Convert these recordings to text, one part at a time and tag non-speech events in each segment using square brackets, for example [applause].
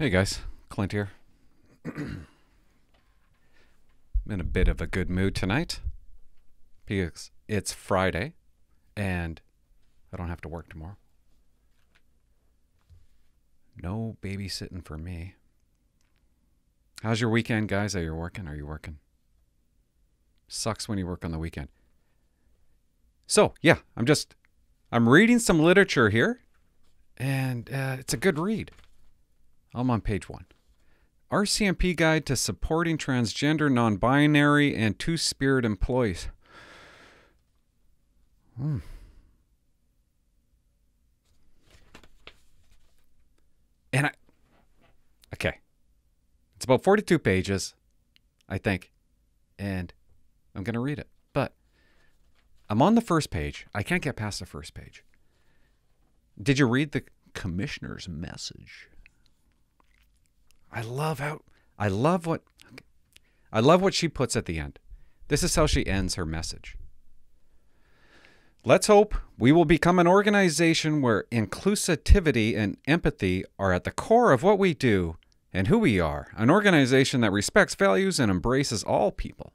Hey guys, Clint here. [clears throat] I'm in a bit of a good mood tonight because it's Friday and I don't have to work tomorrow. No babysitting for me. How's your weekend, guys? Are you working? Are you working? Sucks when you work on the weekend. So, yeah, I'm just I'm reading some literature here and uh, it's a good read. I'm on page one. RCMP Guide to Supporting Transgender, Non Binary, and Two Spirit Employees. Hmm. And I. Okay. It's about 42 pages, I think. And I'm going to read it. But I'm on the first page. I can't get past the first page. Did you read the commissioner's message? I love how I love what I love what she puts at the end. This is how she ends her message. Let's hope we will become an organization where inclusivity and empathy are at the core of what we do and who we are. An organization that respects values and embraces all people.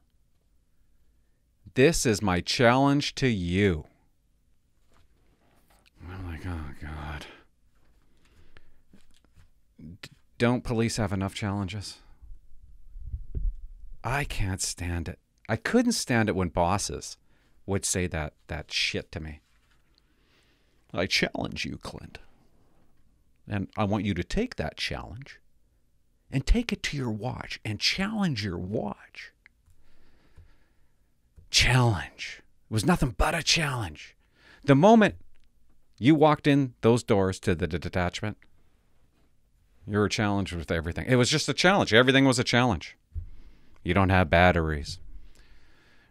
This is my challenge to you. I'm like, oh, God. D- don't police have enough challenges? I can't stand it. I couldn't stand it when bosses would say that that shit to me. I challenge you, Clint. And I want you to take that challenge and take it to your watch and challenge your watch. Challenge. It was nothing but a challenge. The moment you walked in those doors to the detachment, you were challenged with everything. It was just a challenge. Everything was a challenge. You don't have batteries.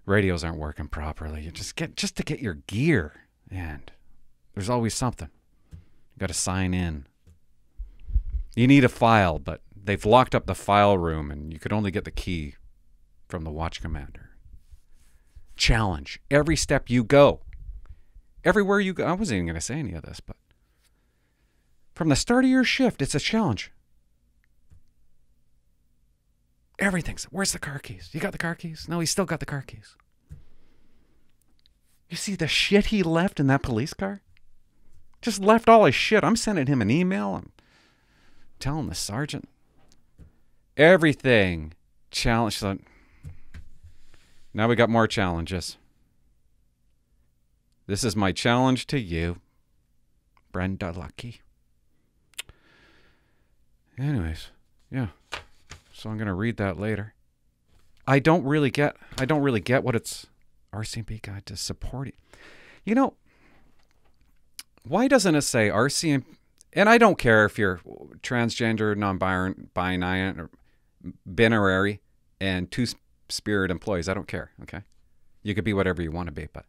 Radios aren't working properly. You just get just to get your gear, and there's always something. You got to sign in. You need a file, but they've locked up the file room, and you could only get the key from the watch commander. Challenge every step you go. Everywhere you go. I wasn't even going to say any of this, but from the start of your shift, it's a challenge. Everything's. Where's the car keys? You got the car keys? No, he's still got the car keys. You see the shit he left in that police car? Just left all his shit. I'm sending him an email. I'm telling the sergeant. Everything. Challenge. Now we got more challenges. This is my challenge to you, Brenda Lucki. Anyways, yeah. So I'm gonna read that later. I don't really get. I don't really get what it's RCMP guide to supporting. You know, why doesn't it say RCMP? And I don't care if you're transgender, non-binary, binary, and two spirit employees. I don't care. Okay, you could be whatever you want to be, but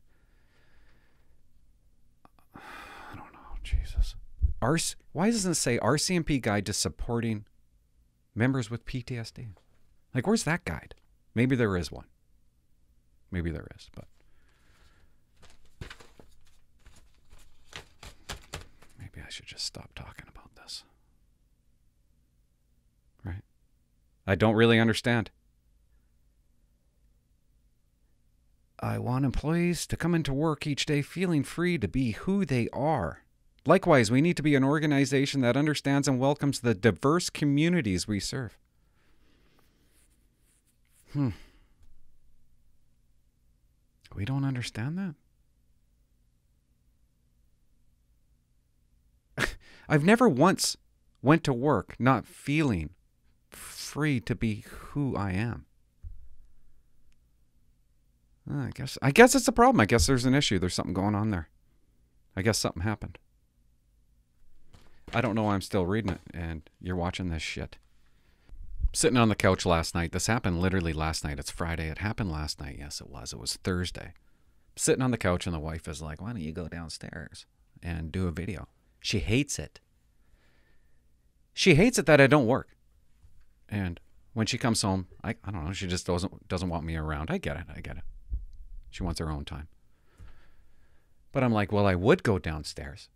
[sighs] I don't know. Jesus, RC, why doesn't it say RCMP guide to supporting members with PTSD? Like, where's that guide? Maybe there is one. Maybe there is, but maybe I should just stop talking about this. Right? I don't really understand. I want employees to come into work each day feeling free to be who they are. Likewise, we need to be an organization that understands and welcomes the diverse communities we serve. Hmm. We don't understand that? [laughs] I've never once went to work not feeling free to be who I am. I guess I guess it's a problem. I guess there's an issue. There's something going on there. I guess something happened. I don't know why I'm still reading it and you're watching this shit. Sitting on the couch last night. This happened literally last night. It's Friday. It happened last night. Yes, it was. It was Thursday. Sitting on the couch and the wife is like, "Why don't you go downstairs and do a video?" She hates it. She hates it that I don't work. And when she comes home, I, I don't know, she just doesn't doesn't want me around. I get it. I get it. She wants her own time. But I'm like, well, I would go downstairs.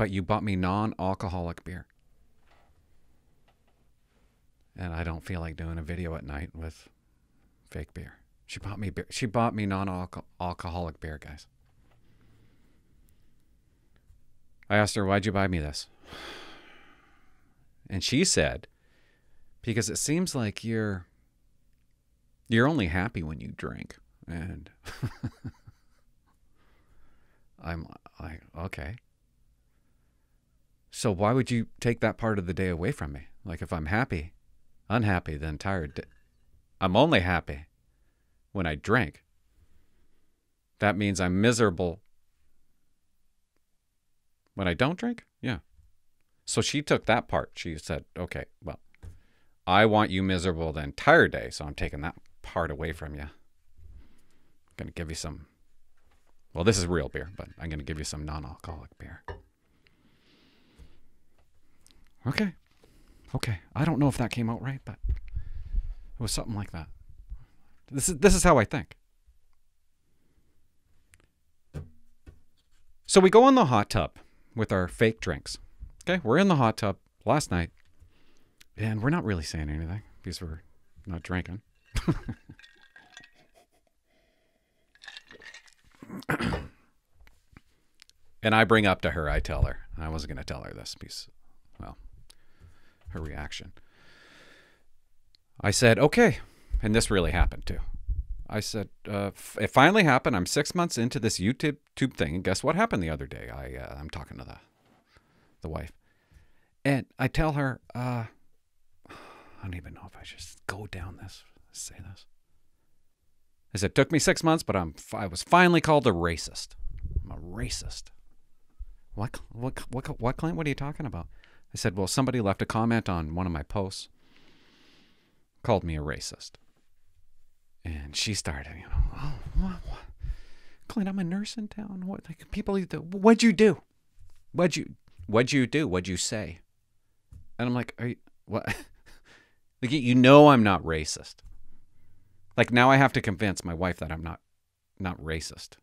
But you bought me non alcoholic beer. and I don't feel like doing a video at night with fake beer. She bought me beer. She bought me non-alcoholic beer, guys. I asked her, "Why'd you buy me this?" And she said, "Because it seems like you're you're only happy when you drink." And [laughs] I'm like, "Okay." So why would you take that part of the day away from me? Like if I'm happy, unhappy, then tired. I'm only happy when I drink. That means I'm miserable when I don't drink? Yeah. So she took that part. She said, okay, well, I want you miserable the entire day, so I'm taking that part away from you. I'm going to give you some, well, this is real beer, but I'm going to give you some non alcoholic beer. Okay. Okay. I don't know if that came out right, but it was something like that. This is this is how I think. So we go in the hot tub with our fake drinks. Okay, we're in the hot tub last night, and we're not really saying anything because we're not drinking. [coughs] and I bring up to her, I tell her, I wasn't going to tell her this because, well, her reaction. I said, okay. And this really happened too. I said, uh, it finally happened. I'm six months into this YouTube tube thing. And guess what happened the other day? I, uh, I'm talking to the, the wife. And I tell her, uh, I don't even know if I should go down this, say this. I said, it took me six months, but I'm, I was finally called a racist. I'm a racist. What, what, what, what, Clint? What are you talking about? I said, well, somebody left a comment on one of my posts, called me a racist. And she started, you know, oh, what, what? Clint, I'm a nurse in town. What like, people? What'd you do? What'd you What'd you do? What'd you say? And I'm like, are you what? [laughs] like you know I'm not racist. Like now I have to convince my wife that I'm not not racist.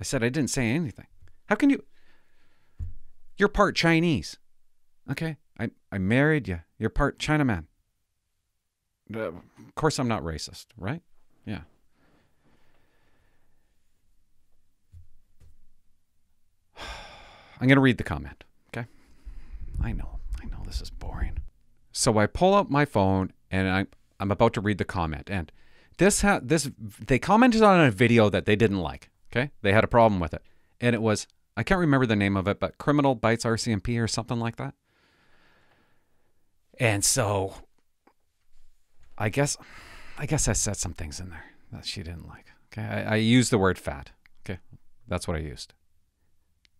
I said I didn't say anything. How can you? You're part Chinese. Okay, I I married you. You're part Chinaman. Uh, of course, I'm not racist, right? Yeah. [sighs] I'm going to read the comment, okay? I know, I know this is boring. So I pull out my phone and I, I'm about to read the comment. And this ha- this they commented on a video that they didn't like, okay? They had a problem with it. And it was I can't remember the name of it, but criminal bites RCMP or something like that. And so I guess I guess I said some things in there that she didn't like. Okay. I, I used the word fat. Okay. That's what I used.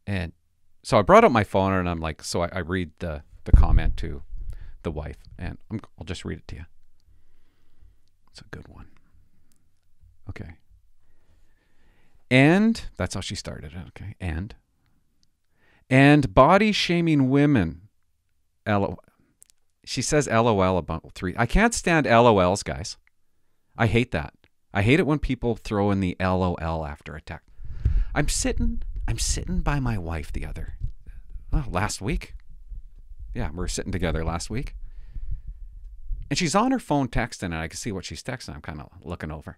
And so I brought up my phone and I'm like, so I, I read the, the comment to the wife and i will just read it to you. It's a good one. Okay. And that's how she started it. Okay. And and body shaming women. She says LOL about three. I can't stand LOLs, guys. I hate that. I hate it when people throw in the LOL after a text. I'm sitting. I'm sitting by my wife the other oh, last week. Yeah, we are sitting together last week. And she's on her phone texting, and I can see what she's texting. I'm kind of looking over.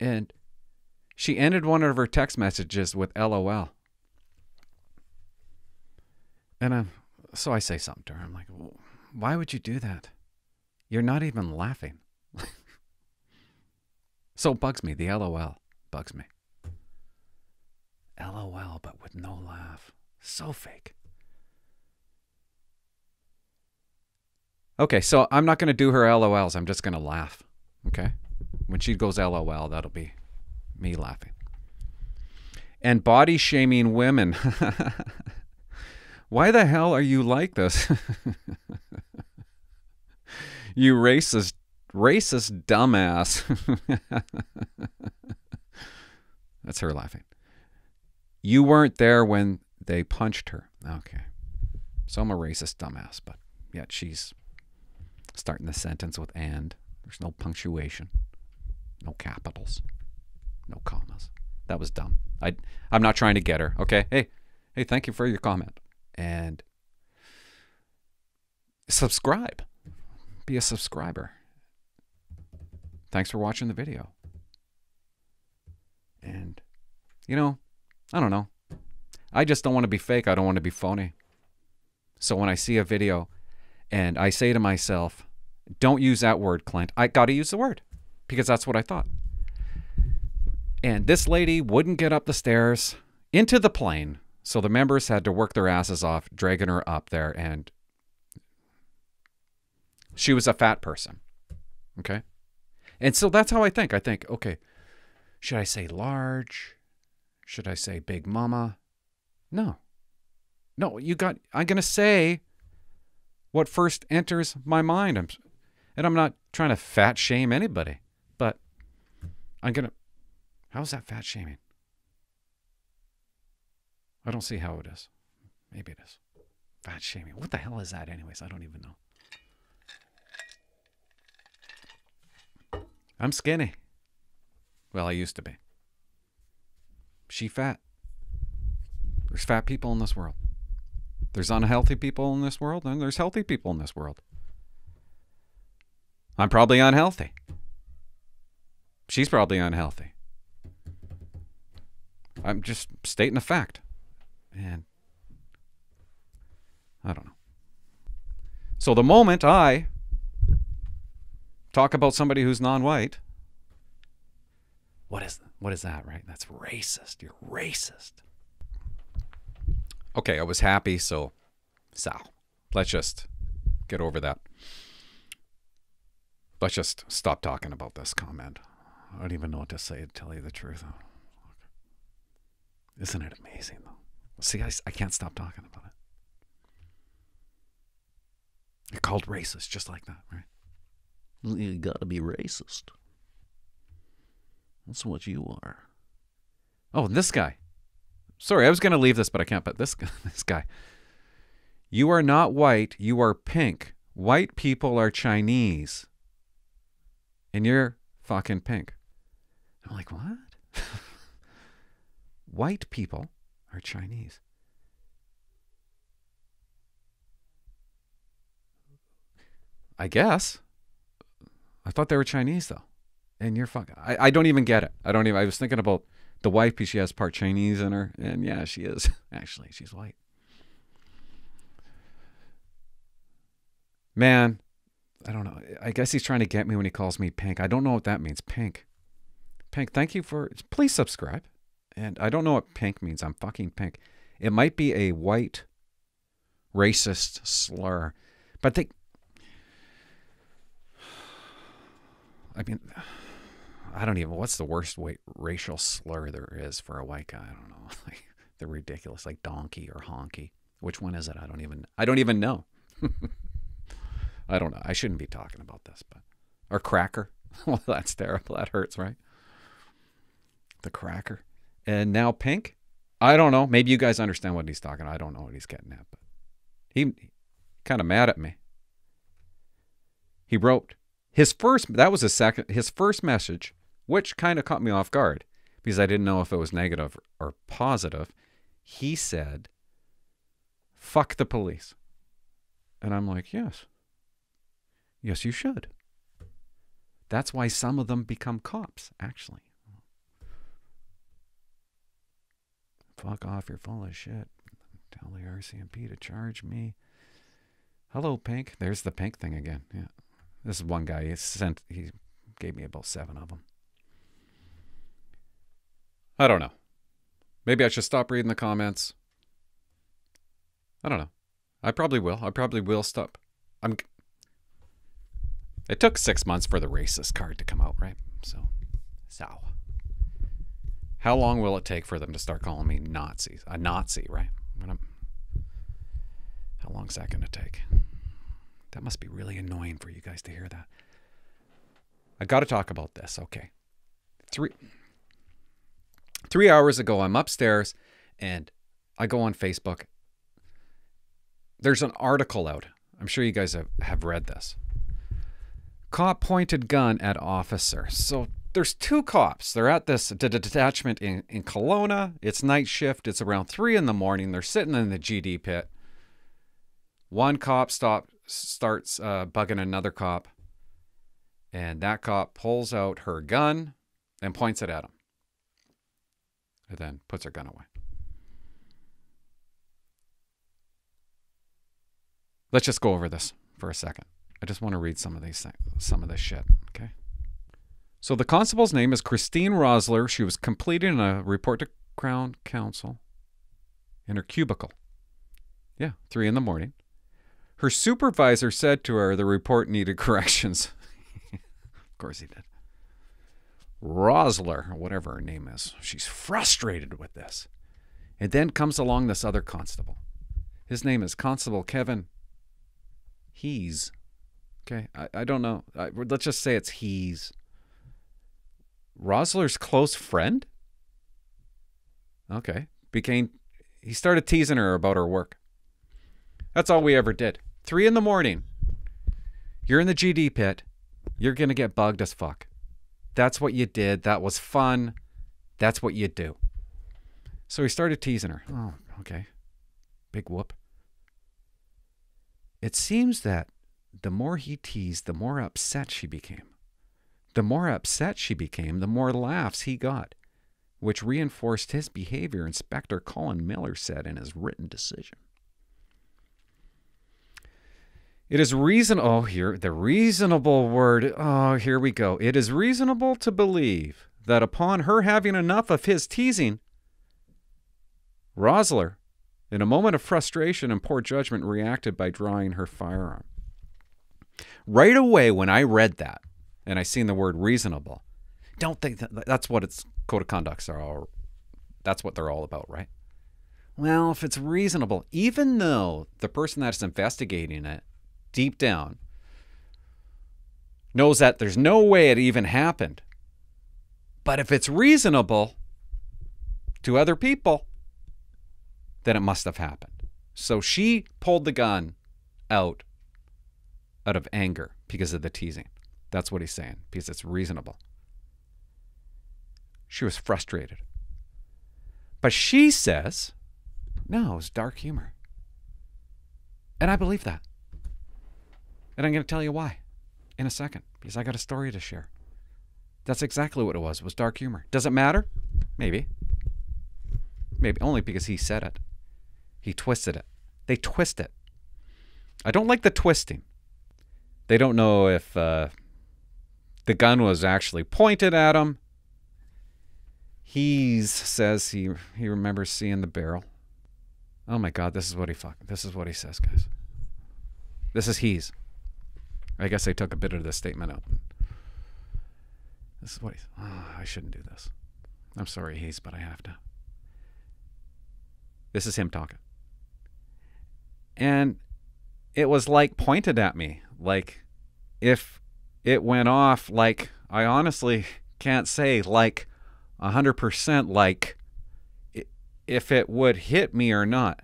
And she ended one of her text messages with LOL. And I'm, so I say something to her. I'm like, why would you do that? You're not even laughing. [laughs] so bugs me. The LOL bugs me. LOL, but with no laugh. So fake. Okay, so I'm not going to do her LOLs. I'm just going to laugh. Okay? When she goes LOL, that'll be me laughing. And body shaming women. [laughs] Why the hell are you like this? [laughs] you racist, racist dumbass. [laughs] That's her laughing. You weren't there when they punched her. Okay. So I'm a racist dumbass, but yet she's starting the sentence with and. There's no punctuation, no capitals, no commas. That was dumb. I I'm not trying to get her. Okay. Hey, hey, thank you for your comment and subscribe. be a subscriber. Thanks for watching the video. And, you know, I don't know. I just don't want to be fake. I don't want to be phony. So when I see a video and I say to myself, don't use that word, Clint, I got to use the word because that's what I thought. And this lady wouldn't get up the stairs into the plane. So the members had to work their asses off, dragging her up there. And she was a fat person. Okay. And so that's how I think. I think, okay, should I say large? Should I say big mama? No. No, you got, I'm going to say what first enters my mind. I'm, and I'm not trying to fat shame anybody, but I'm going to, how's that fat shaming? I don't see how it is. Maybe it is. Fat shaming. What the hell is that, anyways? I don't even know. I'm skinny. Well, I used to be. She fat. There's fat people in this world. There's unhealthy people in this world, and there's healthy people in this world. I'm probably unhealthy. She's probably unhealthy. I'm just stating a fact. And I don't know. So the moment I talk about somebody who's non-white, what is what is that, right? That's racist. You're racist. Okay, I was happy, so so let's just get over that. Let's just stop talking about this comment. I don't even know what to say to tell you the truth. Isn't it amazing, though? See, I, I can't stop talking about it. You're called racist just like that, right? You gotta be racist. That's what you are. Oh, and this guy. Sorry, I was to leave this, but I can't. But this [laughs] this guy. You are not white. You are pink. White people are Chinese. And you're fucking pink. I'm like, what? [laughs] white people are Chinese. I guess. I thought they were Chinese though. And you're fucking I, I don't even get it. I don't even I was thinking about the wife because she has part Chinese in her. And yeah, she is. [laughs] Actually, she's white. Man, I don't know. I guess he's trying to get me when he calls me pink. I don't know what that means. Pink. Pink, thank you for please subscribe. And I don't know what pink means. I'm fucking pink. It might be a white racist slur. But they I mean I don't even what's the worst way, racial slur there is for a white guy? I don't know. [laughs] Like they're ridiculous like donkey or honky. Which one is it? I don't even I don't even know. [laughs] I don't know. I shouldn't be talking about this, but or cracker. [laughs] well, that's terrible. That hurts, right? The cracker. And now pink. I don't know. Maybe you guys understand what he's talking. I don't know what he's getting at, but he, he kind of mad at me. He wrote his first. That was his second. His first message, which kind of caught me off guard because I didn't know if it was negative or positive. He said, "Fuck the police," and I'm like, "Yes, yes, you should." That's why some of them become cops, actually. Fuck off, you're full of shit. Tell the RCMP to charge me. Hello, Pink. There's the Pink thing again. Yeah. This is one guy. He sent. He gave me about seven of them. I don't know. Maybe I should stop reading the comments. I don't know. I probably will. I probably will stop. I'm. It took six months for the racist card to come out, right? So, so. How long will it take for them to start calling me Nazis? A Nazi, right? How long is that going to take? That must be really annoying for you guys to hear that. I got to talk about this. Okay. Three three hours ago, I'm upstairs and I go on Facebook. There's an article out. I'm sure you guys have, have read this. Cop pointed gun at officer. So there's two cops. They're at this detachment in, in Kelowna. It's night shift. It's around three in the morning. They're sitting in the GD pit. One cop stop starts uh, bugging another cop, and that cop pulls out her gun and points it at him, and then puts her gun away. Let's just go over this for a second. I just want to read some of these things, some of this shit. Okay. So the constable's name is Christine Rosler. She was completing a report to Crown Counsel in her cubicle. Yeah, three in the morning. Her supervisor said to her the report needed corrections. [laughs] of course he did. Rosler, whatever her name is, she's frustrated with this. And then comes along this other constable. His name is Constable Kevin He's. Okay, I, I don't know. I, let's just say it's he's. Rosler's close friend? Okay. Became he started teasing her about her work. That's all we ever did. Three in the morning. You're in the GD pit. You're gonna get bugged as fuck. That's what you did. That was fun. That's what you do. So he started teasing her. Oh, okay. Big whoop. It seems that the more he teased, the more upset she became. The more upset she became, the more laughs he got, which reinforced his behavior, Inspector Colin Miller said in his written decision. It is reason oh here the reasonable word oh here we go. It is reasonable to believe that upon her having enough of his teasing, Rosler, in a moment of frustration and poor judgment, reacted by drawing her firearm. Right away, when I read that and I seen the word reasonable, don't think that that's what its code of conducts are all. That's what they're all about, right? Well, if it's reasonable, even though the person that's investigating it deep down knows that there's no way it even happened, but if it's reasonable to other people, then it must have happened. So she pulled the gun out out of anger because of the teasing. That's what he's saying, because it's reasonable. She was frustrated. But she says, no, it was dark humor. And I believe that. And I'm going to tell you why in a second, because I got a story to share. That's exactly what it was. It was dark humor. Does it matter? Maybe. Maybe only because he said it. He twisted it. They twist it. I don't like the twisting. They don't know if uh, the gun was actually pointed at him. He says he he remembers seeing the barrel. Oh my God! This is what he fuck. This is what he says, guys. This is he's. I guess I took a bit of the statement out. This is what he's. Oh, I shouldn't do this. I'm sorry, he's, but I have to. This is him talking. And it was like pointed at me. Like if it went off, like I honestly can't say like 100% like if it would hit me or not.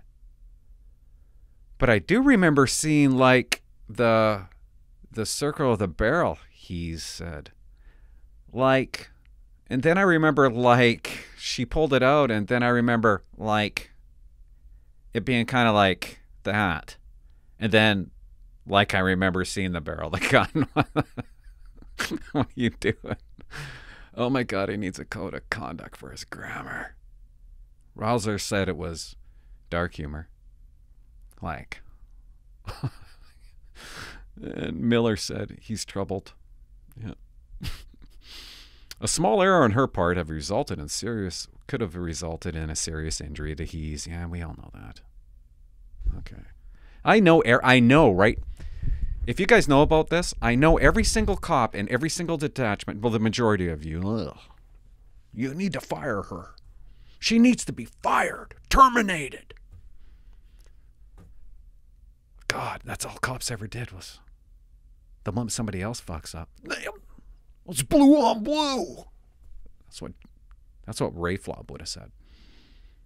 But I do remember seeing like the the circle of the barrel, he said. Like and then I remember like she pulled it out and then I remember like it being kind of like that. And then like I remember seeing the barrel the [laughs] gun. [laughs] what are you doing? Oh my god, he needs a code of conduct for his grammar. Rosler said it was dark humor. Like. [laughs] and Miller said he's troubled. Yeah. [laughs] a small error on her part have resulted in serious could have resulted in a serious injury to He's. Yeah, we all know that. Okay. I know er, I know, right? If you guys know about this, I know every single cop in every single detachment, well, the majority of you, ugh, you need to fire her. She needs to be fired, terminated. God, that's all cops ever did was the moment somebody else fucks up. It's blue on blue. That's what that's what Ray Flob would have said.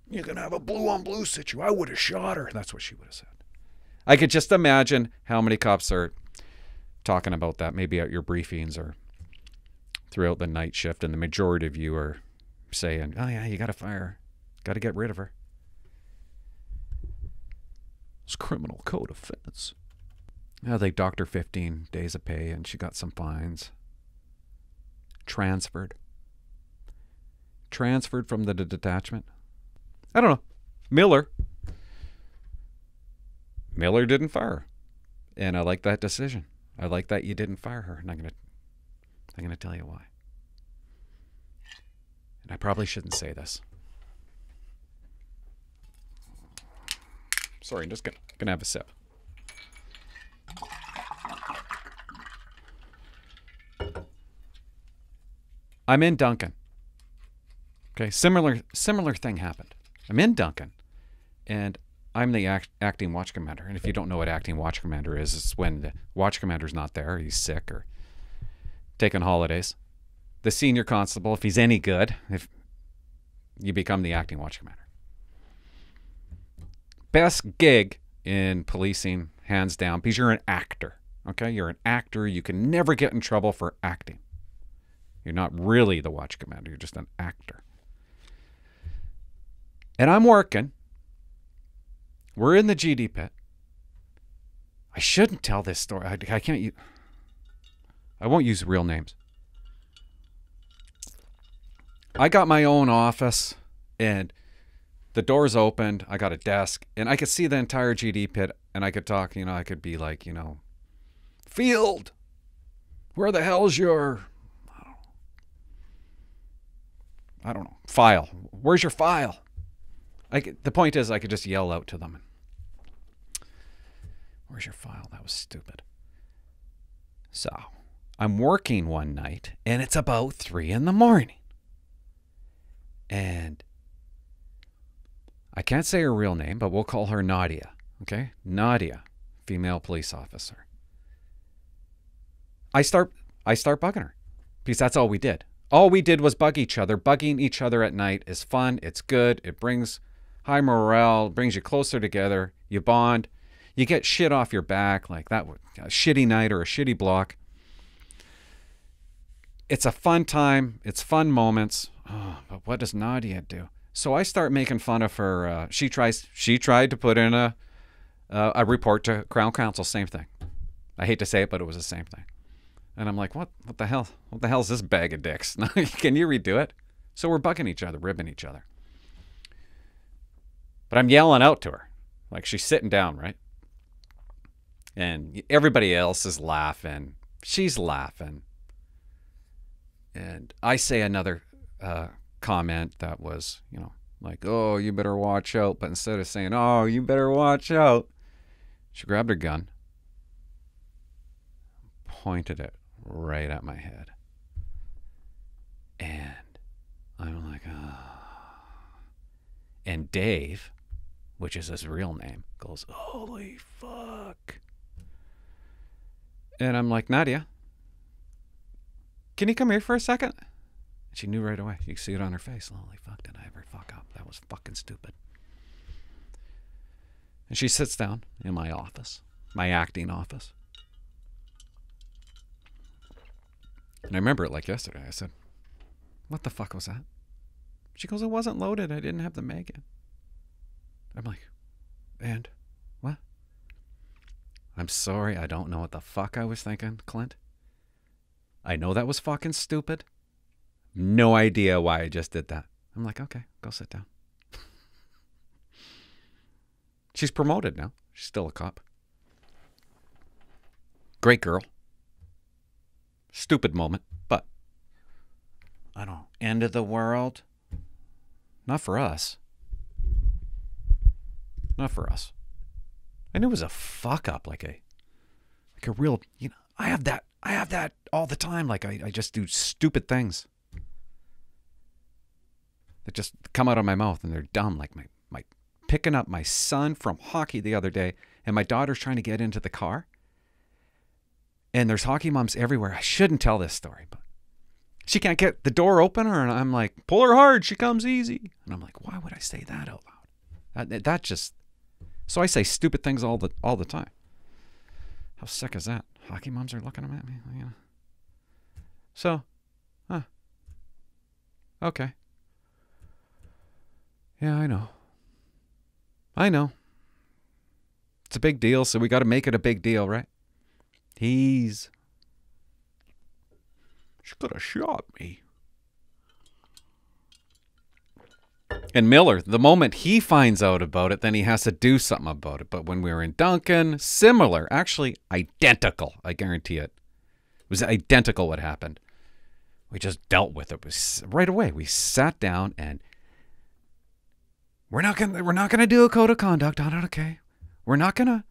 You're gonna have a blue on blue situation. I would have shot her. That's what she would have said. I could just imagine how many cops are talking about that, maybe at your briefings or throughout the night shift, and the majority of you are saying, "Oh yeah, you got to fire, got to get rid of her." It's criminal code offense. Yeah, they docked her 15 days of pay and she got some fines. Transferred. Transferred from the detachment. I don't know. Miller. Miller didn't fire. And I like that decision. I like that you didn't fire her. And I'm to I'm to tell you why. And I probably shouldn't say this. Sorry, I'm just going to have a sip. I'm in Duncan. Okay, similar similar thing happened. I'm in Duncan, and I'm the act, acting watch commander. And if you don't know what acting watch commander is, it's when the watch commander's not there, he's sick or taking holidays. The senior constable, if he's any good, if you become the acting watch commander. Best gig in policing, hands down, because you're an actor. Okay, you're an actor. You can never get in trouble for acting. You're not really the watch commander, you're just an actor. And I'm working. We're in the GD pit. I shouldn't tell this story. I, I can't use. I won't use real names. I got my own office and the doors opened. I got a desk and I could see the entire GD pit and I could talk, you know, I could be like, you know, Field, where the hell's your I don't know, file. Where's your file? I could, the point is, I could just yell out to them. Where's your file? That was stupid. So, I'm working one night, and it's about three in the morning. And I can't say her real name, but we'll call her Nadia. Okay? Nadia, female police officer. I start I start bugging her because that's all we did. All we did was bug each other. Bugging each other at night is fun. It's good. It brings high morale, brings you closer together. You bond. You get shit off your back like that. A shitty night or a shitty block. It's a fun time. It's fun moments. Oh, but what does Nadia do? So I start making fun of her. Uh, she tries. She tried to put in a uh, a report to Crown Counsel. Same thing. I hate to say it, but it was the same thing. And I'm like, what? What the hell? What the hell is this bag of dicks? [laughs] Can you redo it? So we're bugging each other, ribbing each other. But I'm yelling out to her, like she's sitting down, right? And everybody else is laughing. She's laughing. And I say another uh, comment that was, you know, like, oh, you better watch out. But instead of saying, oh, you better watch out, she grabbed her gun, pointed it right at my head. And I'm like, ah. And Dave, which is his real name, goes, holy fuck. And I'm like, Nadia, can you come here for a second? She knew right away. You can see it on her face. Holy fuck, did I ever fuck up? That was fucking stupid. And she sits down in my office, my acting office. And I remember it like yesterday. I said, What the fuck was that? She goes, It wasn't loaded. I didn't have the mag in. I'm like, And? I'm sorry. I don't know what the fuck I was thinking, Clint. I know that was fucking stupid. No idea why I just did that. I'm like, Okay, go sit down. [laughs] She's promoted now. She's still a cop. Great girl. Stupid moment, but I don't know. End of the world? Not for us. Not for us. And it was a fuck up, like a like a real you know, I have that I have that all the time. Like I, I just do stupid things. That just come out of my mouth and they're dumb. Like my, my picking up my son from hockey the other day and my daughter's trying to get into the car and there's hockey moms everywhere. I shouldn't tell this story, but she can't get the door open, and I'm like, pull her hard, she comes easy. And I'm like, why would I say that out loud? That, that just so I say stupid things all the all the time. How sick is that? Hockey moms are looking at me. So, huh? Okay. Yeah, I know. I know. It's a big deal, so we got to make it a big deal, right? He's. She could have shot me. And Miller, the moment he finds out about it, then he has to do something about it. But when we were in Duncan, similar, actually identical, I guarantee it. It was identical what happened. We just dealt with it. it right away. We sat down and we're not gonna we're not gonna do a code of conduct on it, okay? We're not gonna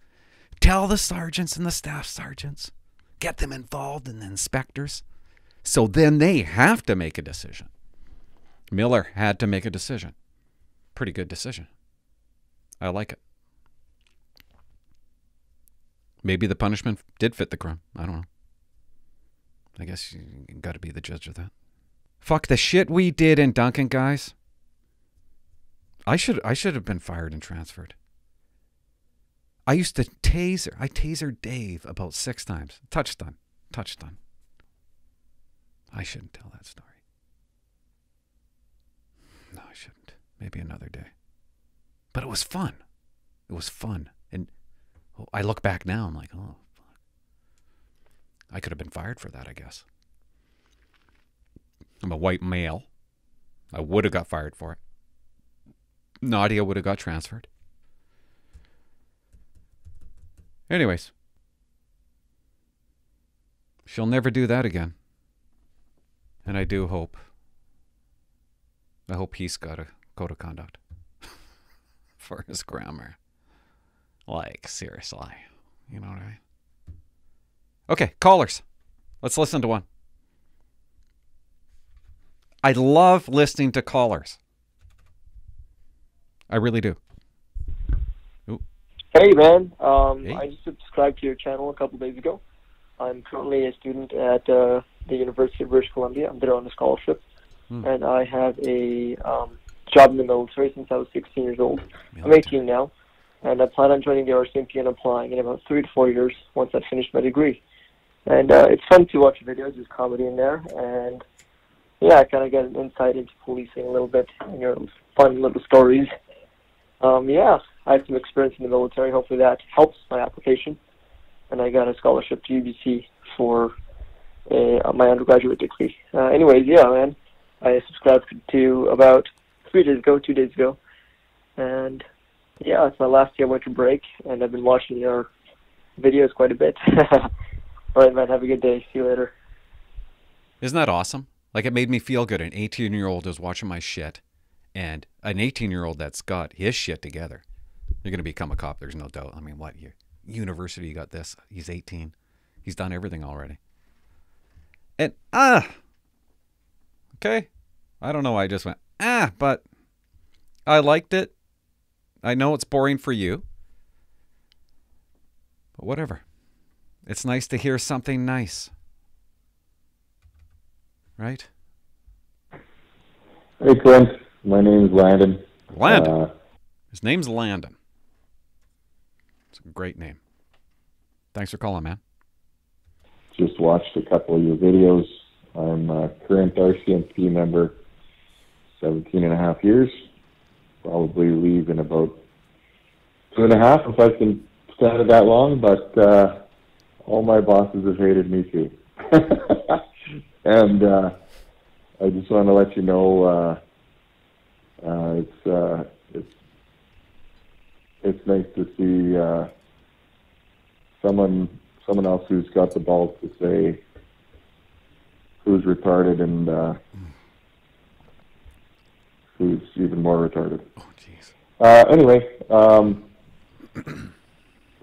tell the sergeants and the staff sergeants, get them involved and the inspectors. So then they have to make a decision. Miller had to make a decision. Pretty good decision. I like it. Maybe the punishment did fit the crime. I don't know. I guess you got to be the judge of that. Fuck the shit we did in Duncan, guys. I should I should have been fired and transferred. I used to taser. I tasered Dave about six times. Touched on. Touched on. I shouldn't tell that story. No, I shouldn't. Maybe another day. But it was fun. It was fun. And I look back now, I'm like, oh, fuck. I could have been fired for that, I guess. I'm a white male. I would have got fired for it. Nadia would have got transferred. Anyways, she'll never do that again. And I do hope. I hope he's got a code of conduct [laughs] for his grammar. Like, seriously. You know what I mean? Okay, callers. Let's listen to one. I love listening to callers. I really do. Hey man, um, Hey. I just subscribed to your channel a couple days ago. I'm currently a student at uh, the University of British Columbia. I'm there on a scholarship, Hmm. and I have a um, job in the military since I was 16 years old. I'm 18 now, and I plan on joining the RCMP and applying in about three to four years once I finish my degree. And uh, it's fun to watch videos. There's comedy in there, and yeah, I kind of get an insight into policing a little bit and your fun little stories. Um, yeah, I have some experience in the military. Hopefully that helps my application. And I got a scholarship to UBC for uh, my undergraduate degree. Uh, anyways, yeah, man, I subscribed to about three days ago, two days ago, and yeah, it's my last year winter break, and I've been watching your videos quite a bit. [laughs] All right, man, have a good day. See you later. Isn't that awesome? Like it made me feel good. An 18 year old is watching my shit, and an 18 year old that's got his shit together. You're gonna become a cop. There's no doubt. I mean, what university? You got this. He's 18. He's done everything already. And ah, okay. I don't know. why I just went ah, but I liked it. I know it's boring for you, but whatever. It's nice to hear something nice. Right? Hey Clint, my name's Landon. Landon. Uh, His name's Landon. It's a great name. Thanks for calling, man. just watched a couple of your videos. I'm a current RCMP member, 17 and a half years. Probably leave in about two and a half if I can stand it that long, but uh, all my bosses have hated me too. [laughs] and uh, I just want to let you know uh, uh, it's uh, it's it's nice to see uh, someone someone else who's got the balls to say who's retarded and uh, who's even more retarded. Oh, jeez. Uh, anyway, um,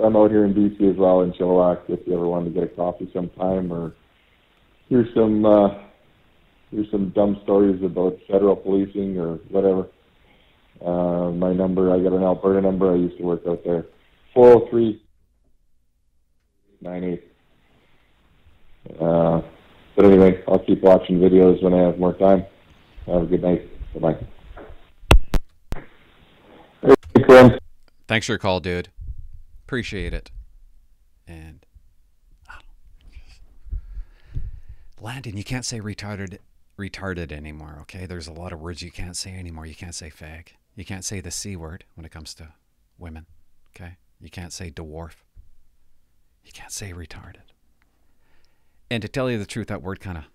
I'm out here in BC as well in Chilliwack. If you ever wanted to get a coffee sometime or hear some uh, hear some dumb stories about federal policing or whatever, uh, my number I got an Alberta number. I used to work out there. Four zero three nine eight. Uh, but anyway, I'll keep watching videos when I have more time. Have a good night. Bye bye. Thanks for your call, dude. Appreciate it. And Landon, you can't say retarded retarded anymore, okay? There's a lot of words you can't say anymore. You can't say fag. You can't say the C word when it comes to women, okay? You can't say dwarf. You can't say retarded. And to tell you the truth, that word kind of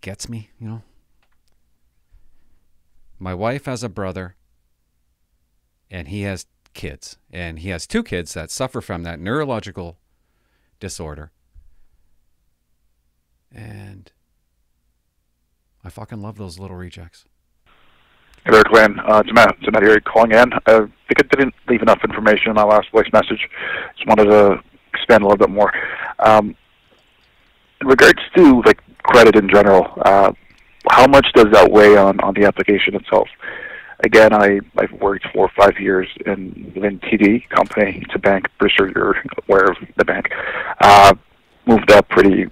gets me, you know. My wife has a brother, and he has kids, and he has two kids that suffer from that neurological disorder. And I fucking love those little rejects. Hey there, Glenn. Uh, it's Matt. It's Matt here calling in. I think I didn't leave enough information in my last voice message. Just wanted to expand a little bit more. Um, in regards to like credit in general, uh, how much does that weigh on, on the application itself? Again, I, I've worked for five years in within TD company. It's a bank. Pretty sure you're aware of the bank. Uh, moved up pretty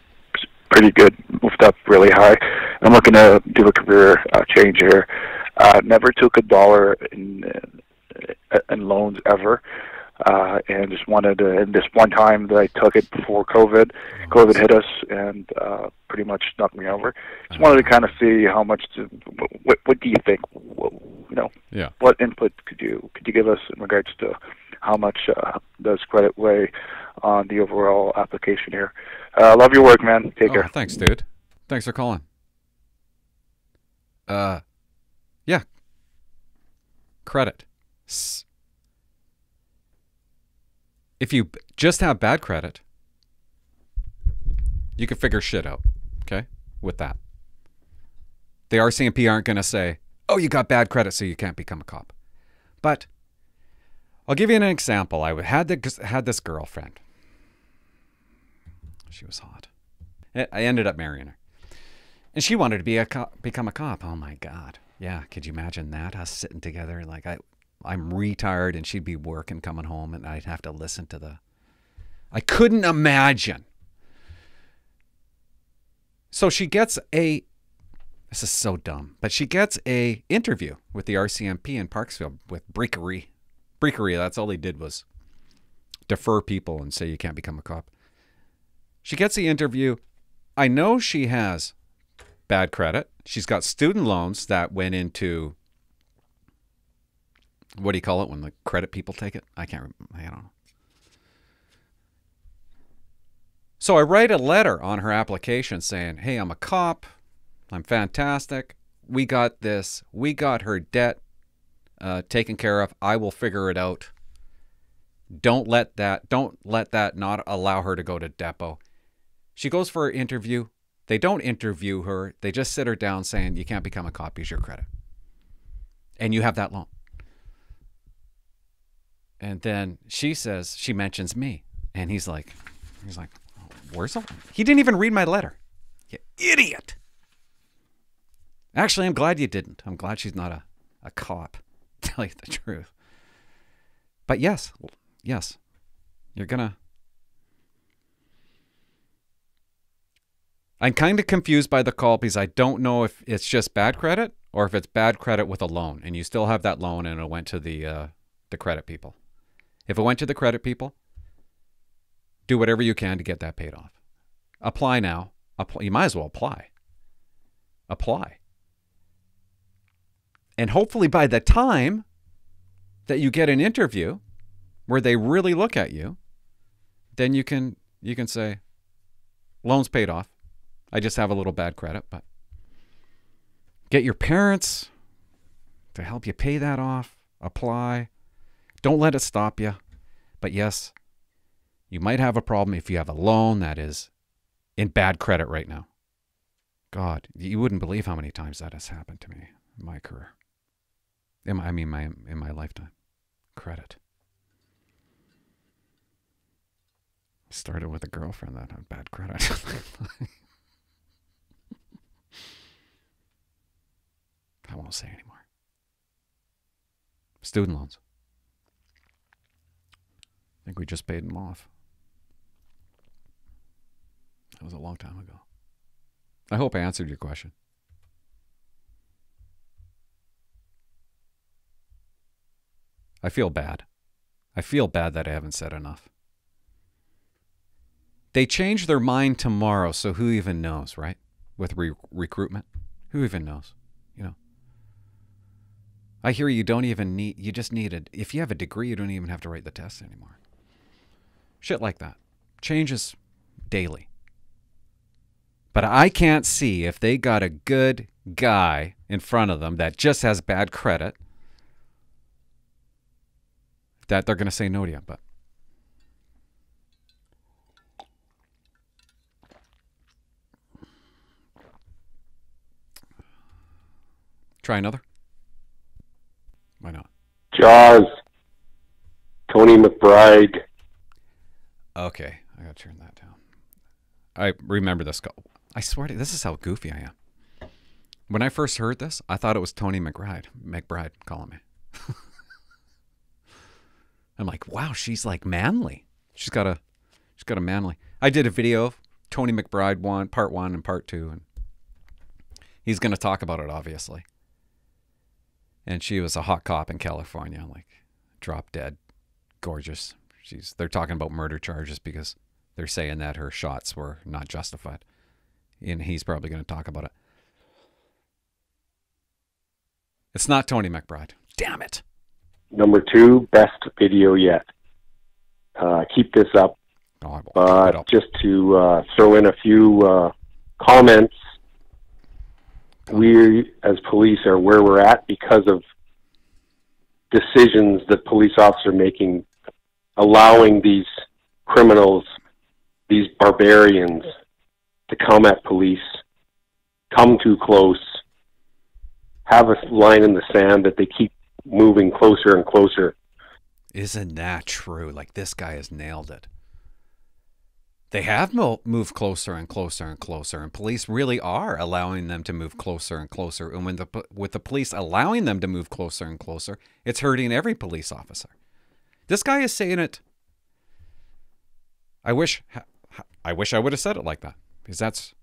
pretty good. Moved up really high. I'm looking to do a career uh, change here. Uh, never took a dollar in uh, in loans ever, uh, and just wanted to. And this one time that I took it before COVID, COVID hit us and uh, pretty much knocked me over. Just wanted to kind of see how much. To, what, what do you think? What, you know, Yeah. what input could you could you give us in regards to how much uh, does credit weigh on the overall application here? Uh, love your work, man. Take Oh, care. thanks, dude. Thanks for calling. Uh, yeah. Credit. S- If you just have bad credit, you can figure shit out. Okay, with that, the RCMP aren't going to say, "Oh, you got bad credit, so you can't become a cop." But I'll give you an example. I had the, had this girlfriend. She was hot. I ended up marrying her. And she wanted to be a cop, become a cop. Oh my God. Yeah. Could you imagine that? Us sitting together. Like I, I'm retired and she'd be working, coming home and I'd have to listen to the, I couldn't imagine. So she gets a, this is so dumb, but she gets a interview with the RCMP in Parksville with Breakery. Breakery, that's all he did was defer people and say you can't become a cop. She gets the interview. I know she has bad credit. She's got student loans that went into what do you call it when the credit people take it? I can't. I don't know. So I write a letter on her application saying, "Hey, I'm a cop. I'm fantastic. We got this. We got her debt uh, taken care of. I will figure it out. Don't let that. Don't let that not allow her to go to depot." She goes for an interview. They don't interview her. They just sit her down saying, You can't become a cop. Use your credit. And you have that loan. And then she says, She mentions me. And he's like, He's like, "Oh, Where's the. He didn't even read my letter. You idiot. Actually, I'm glad you didn't. I'm glad she's not a, a cop, [laughs] tell you the truth. But yes, yes, you're to. I'm kind of confused by the call because I don't know if it's just bad credit or if it's bad credit with a loan, and you still have that loan, and it went to the uh, the credit people. If it went to the credit people, do whatever you can to get that paid off. Apply now. Apply. You might as well apply. Apply. And hopefully, by the time that you get an interview where they really look at you, then you can you can say, loans paid off. I just have a little bad credit, but get your parents to help you pay that off. Apply. Don't let it stop you. But yes, you might have a problem if you have a loan that is in bad credit right now. God, you wouldn't believe how many times that has happened to me in my career. In my, I mean, my in my lifetime. Credit. Started with a girlfriend that had bad credit. [laughs] I won't say anymore. Student loans. Think we just paid them off. That was a long time ago. I hope I answered your question. I feel bad. I feel bad that I haven't said enough. They change their mind tomorrow, so who even knows, right? With re- recruitment, who even knows? You know. I hear you don't even need. You just need it. If you have a degree, you don't even have to write the test anymore. Shit like that changes daily. But I can't see if they got a good guy in front of them that just has bad credit that they're going to say no to you. But try another. Why not? Jaws, Toni McBride. Okay, I gotta turn that down. I remember this. Go- I swear to this is how goofy I am. When I first heard this, I thought it was Toni McBride. McBride calling me. [laughs] I'm like, wow, she's like manly. She's got a, she's got a manly. I did a video of Toni McBride one, part one and part two, and he's gonna talk about it obviously. And she was a hot cop in California, like drop dead, gorgeous. She's they're talking about murder charges because they're saying that her shots were not justified. And he's probably going to talk about it. It's not Toni McBride. Damn it. Number two, best video yet. Uh, keep this up. No, I won't. Keep it But up. just to uh, throw in a few uh, comments, we as police are where we're at because of decisions that police officers are making, allowing these criminals, these barbarians, to come at police, come too close, have a line in the sand that they keep moving closer and closer. Isn't that true? Like this guy has nailed it. They have mo- moved closer and closer and closer, and police really are allowing them to move closer and closer. And when the with the police allowing them to move closer and closer, it's hurting every police officer. This guy is saying it. I wish, I wish I would have said it like that because that's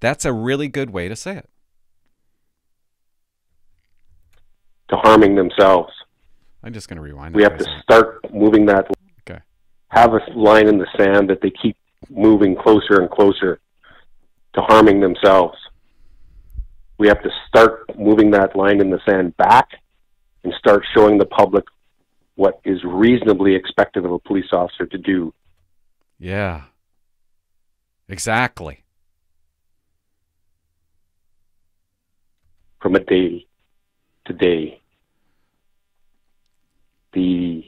that's a really good way to say it. to harming themselves. I'm just gonna rewind. We have to start moving that, Okay. have a line in the sand that they keep moving closer and closer to harming themselves. We have to start moving that line in the sand back and start showing the public what is reasonably expected of a police officer to do. Yeah. Exactly. from a day to day. The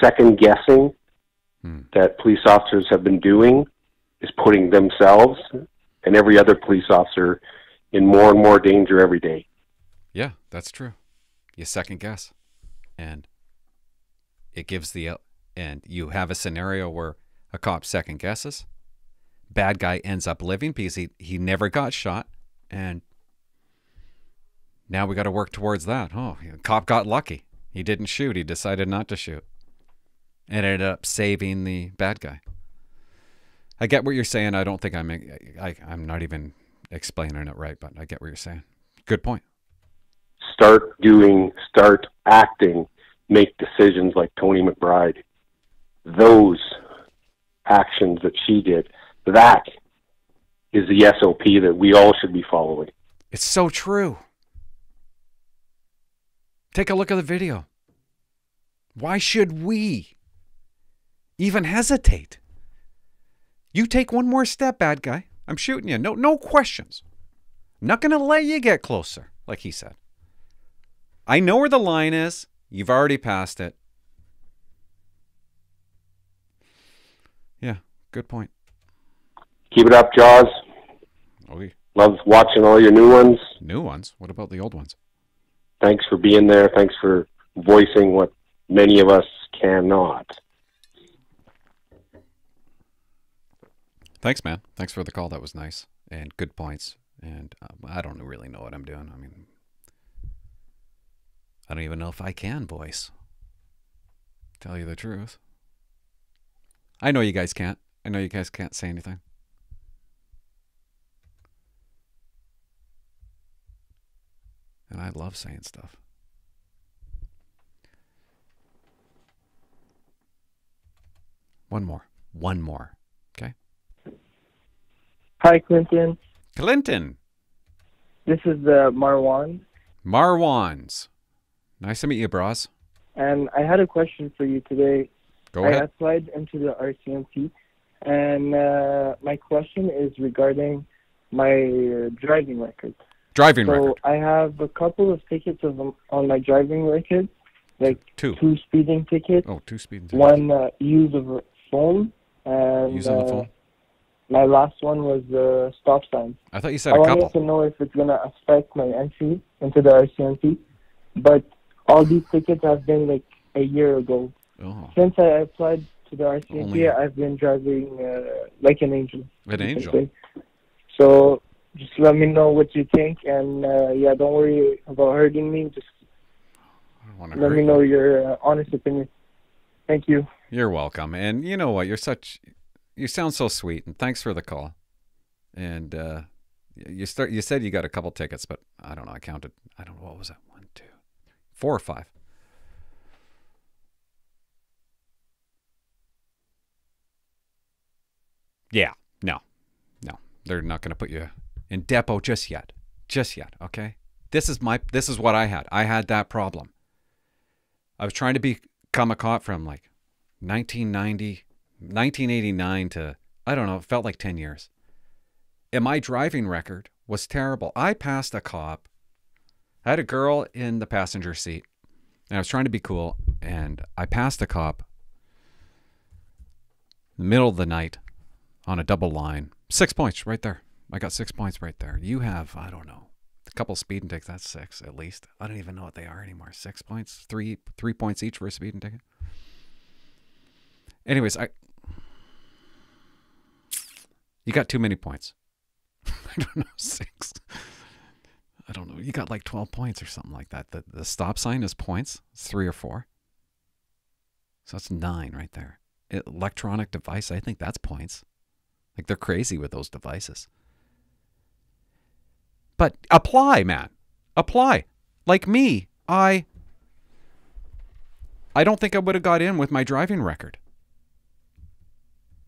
second guessing Hmm. that police officers have been doing is putting themselves and every other police officer in more and more danger every day. Yeah, that's true. You second guess, and it gives the and you have a scenario where a cop second guesses, bad guy ends up living because he he never got shot, and now we got to work towards that. Oh, cop got lucky. He didn't shoot. He decided not to shoot, and ended up saving the bad guy. I get what you're saying. I don't think I'm I, I'm not even explaining it right, but I get what you're saying. Good point. Start doing, start acting, make decisions like Toni McBride. Those actions that she did, that is the SOP that we all should be following. It's so true. Take a look at the video. Why should we even hesitate? You take one more step, bad guy. I'm shooting you. No, no questions. I'm not going to let you get closer, like he said. I know where the line is. You've already passed it. Yeah, good point. Keep it up, Jaws. Okay. Love watching all your new ones. New ones. What about the old ones? Thanks for being there. Thanks for voicing what many of us cannot. Thanks, man. Thanks for the call. That was nice and good points. And um, I don't really know what I'm doing. I mean, I don't even know if I can voice. Tell you the truth. I know you guys can't. I know you guys can't say anything. And I love saying stuff. One more. One more. Okay. Hi, Clinton. Clinton. This is uh, Marwan, Marwans. Nice to meet you, bros. and I had a question for you today. Go ahead. I applied into the RCMP, and uh, my question is regarding my uh, driving record. Driving so record. So I have a couple of tickets of on my driving record, like Two. two speeding tickets, Oh, two speeding. Tickets. One uh, use of a phone, and Use on the uh, phone. my last one was the stop sign. I thought you said I a wanted to know if it's gonna affect my entry into the RCMP, but all these tickets have been like a year ago. Oh, Since I applied to the RCMP, Only- I've been driving uh, like an angel. an angel. So just let me know what you think, and uh, yeah, don't worry about hurting me. Just I don't want to let me you. know your uh, honest opinion. Thank you. You're welcome. And you know what? You're such. You sound so sweet, and thanks for the call. And uh, you start. You said you got a couple tickets, but I don't know. I counted. I don't know what was it. Four or five. Yeah. No. No. They're not going to put you in depot just yet. Just yet. Okay. This is my. This is what I had. I had that problem. I was trying to become a cop from like 1990, 1989 to, I don't know, it felt like 10 years. And my driving record was terrible. I passed a cop. I had a girl in the passenger seat, and I was trying to be cool, and I passed a cop in the middle of the night on a double line. Six points right there. I got six points right there. You have, I don't know, a couple speeding tickets. That's six at least. I don't even know what they are anymore. Six points, three three points each for a speeding ticket. Anyways, I you got too many points. [laughs] I don't know six. I don't know. You got like twelve points or something like that. The the stop sign is points. Three or four. So that's nine right there. Electronic device. I think that's points. Like they're crazy with those devices. But apply, man. Apply. Like me, I I don't think I would have got in with my driving record.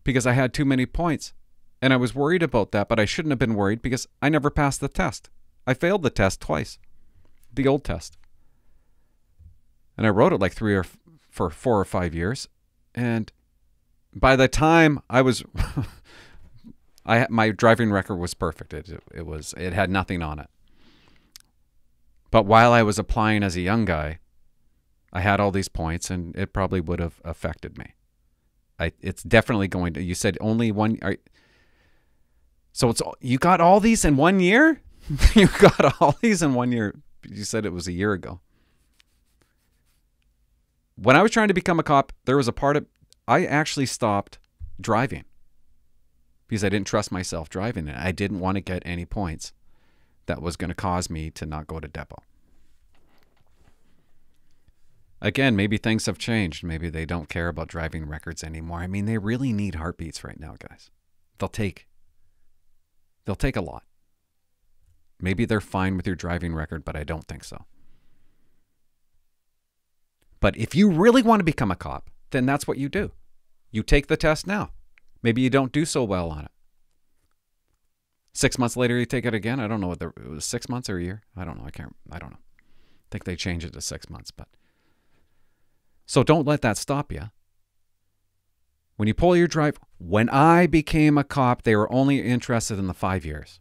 Because I had too many points. And I was worried about that, but I shouldn't have been worried because I never passed the test. I failed the test twice. The old test. And I wrote it like 3 or f- for 4 or 5 years and by the time I was [laughs] I my driving record was perfect. It, it was it had nothing on it. But while I was applying as a young guy, I had all these points, and it probably would have affected me. I it's definitely going to. You said only one. Are, so it's you got all these in one year. [laughs] you got all these in one year. You said it was a year ago. When I was trying to become a cop, there was a part of I actually stopped driving because I didn't trust myself driving it. I didn't want to get any points that was going to cause me to not go to depot. Again, maybe things have changed. Maybe they don't care about driving records anymore. I mean, they really need heartbeats right now, guys. They'll take they'll take a lot. Maybe they're fine with your driving record, but I don't think so. But if you really want to become a cop, then that's what you do. You take the test now. Maybe you don't do so well on it. Six months later, you take it again. I don't know what the it was six months or a year. I don't know. I can't. I don't know. I think they changed it to six months, but so don't let that stop you. When you pull your drive, when I became a cop, they were only interested in the five years,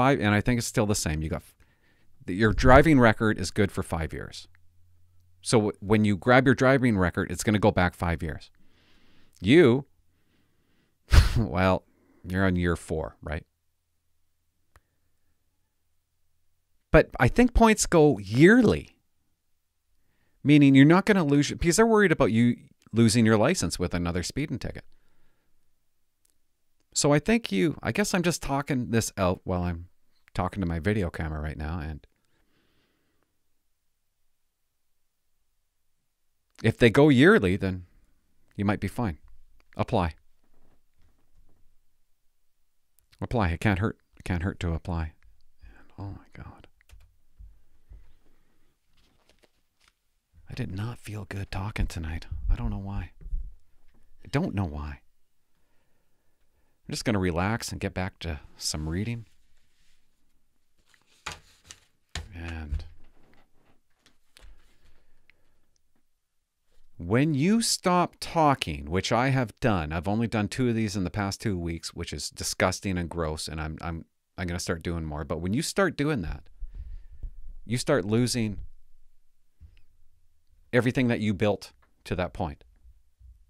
five, and I think it's still the same. You got your driving record is good for five years. So when you grab your driving record, it's going to go back five years. You, [laughs] well, you're on year four, right? But I think points go yearly, meaning you're not going to lose because they're worried about you losing your license with another speeding ticket. So I think you, I guess I'm just talking this out while I'm talking to my video camera right now. And if they go yearly, then you might be fine. Apply. Apply. It can't hurt. It can't hurt to apply. And, oh my God. I did not feel good talking tonight. I don't know why. I don't know why. I'm just going to relax and get back to some reading. And When you stop talking, which I have done, I've only done two of these in the past two weeks, which is disgusting and gross, and I'm I'm I'm gonna start doing more. But when you start doing that, you start losing everything that you built to that point.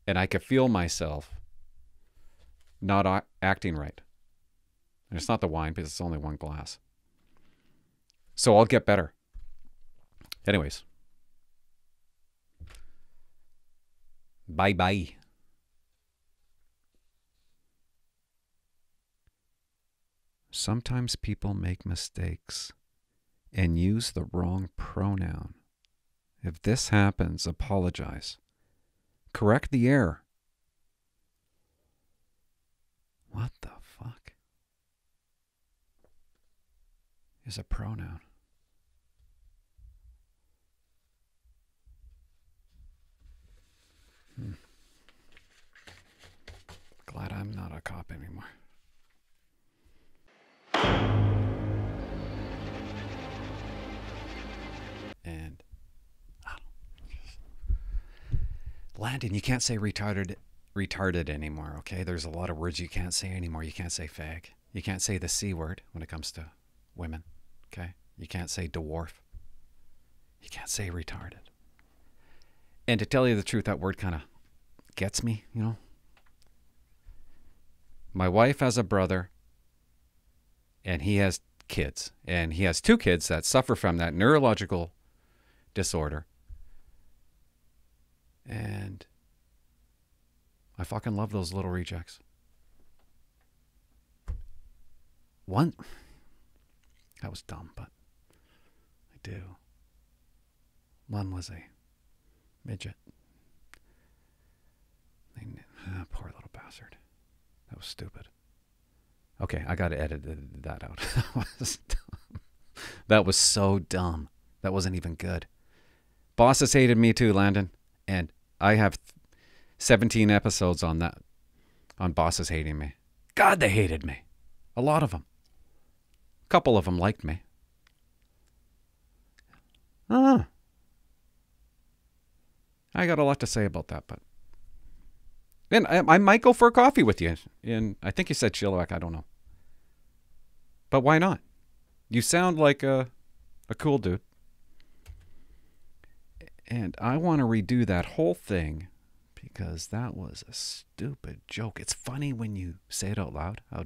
And I could feel myself not acting right. And it's not the wine because it's only one glass. So I'll get better. Anyways. Bye bye. Sometimes people make mistakes and use the wrong pronoun. If this happens, apologize. Correct the error. What the fuck is a pronoun? Glad I'm not a cop anymore. And oh, Landon, you can't say retarded retarded anymore, okay? There's a lot of words you can't say anymore. You can't say fag. You can't say the C word when it comes to women, okay? You can't say dwarf. You can't say retarded. And to tell you the truth, that word kind of gets me, you know? My wife has a brother, and he has kids. And he has two kids that suffer from that neurological disorder. And I fucking love those little rejects. One, that was dumb, but I do. One was a midget. They, ah, poor little bastard. Was stupid. Okay, I got to edit that out. [laughs] that was dumb. That was so dumb. That wasn't even good. Bosses hated me too, Landon, and I have 17 episodes on that, on bosses hating me. God, they hated me. A lot of them. A couple of them liked me. Ah. I got a lot to say about that, but. And I, I might go for a coffee with you. And I think you said Chilliwack. I don't know. But why not? You sound like a, a cool dude. And I want to redo that whole thing because that was a stupid joke. It's funny when you say it out loud how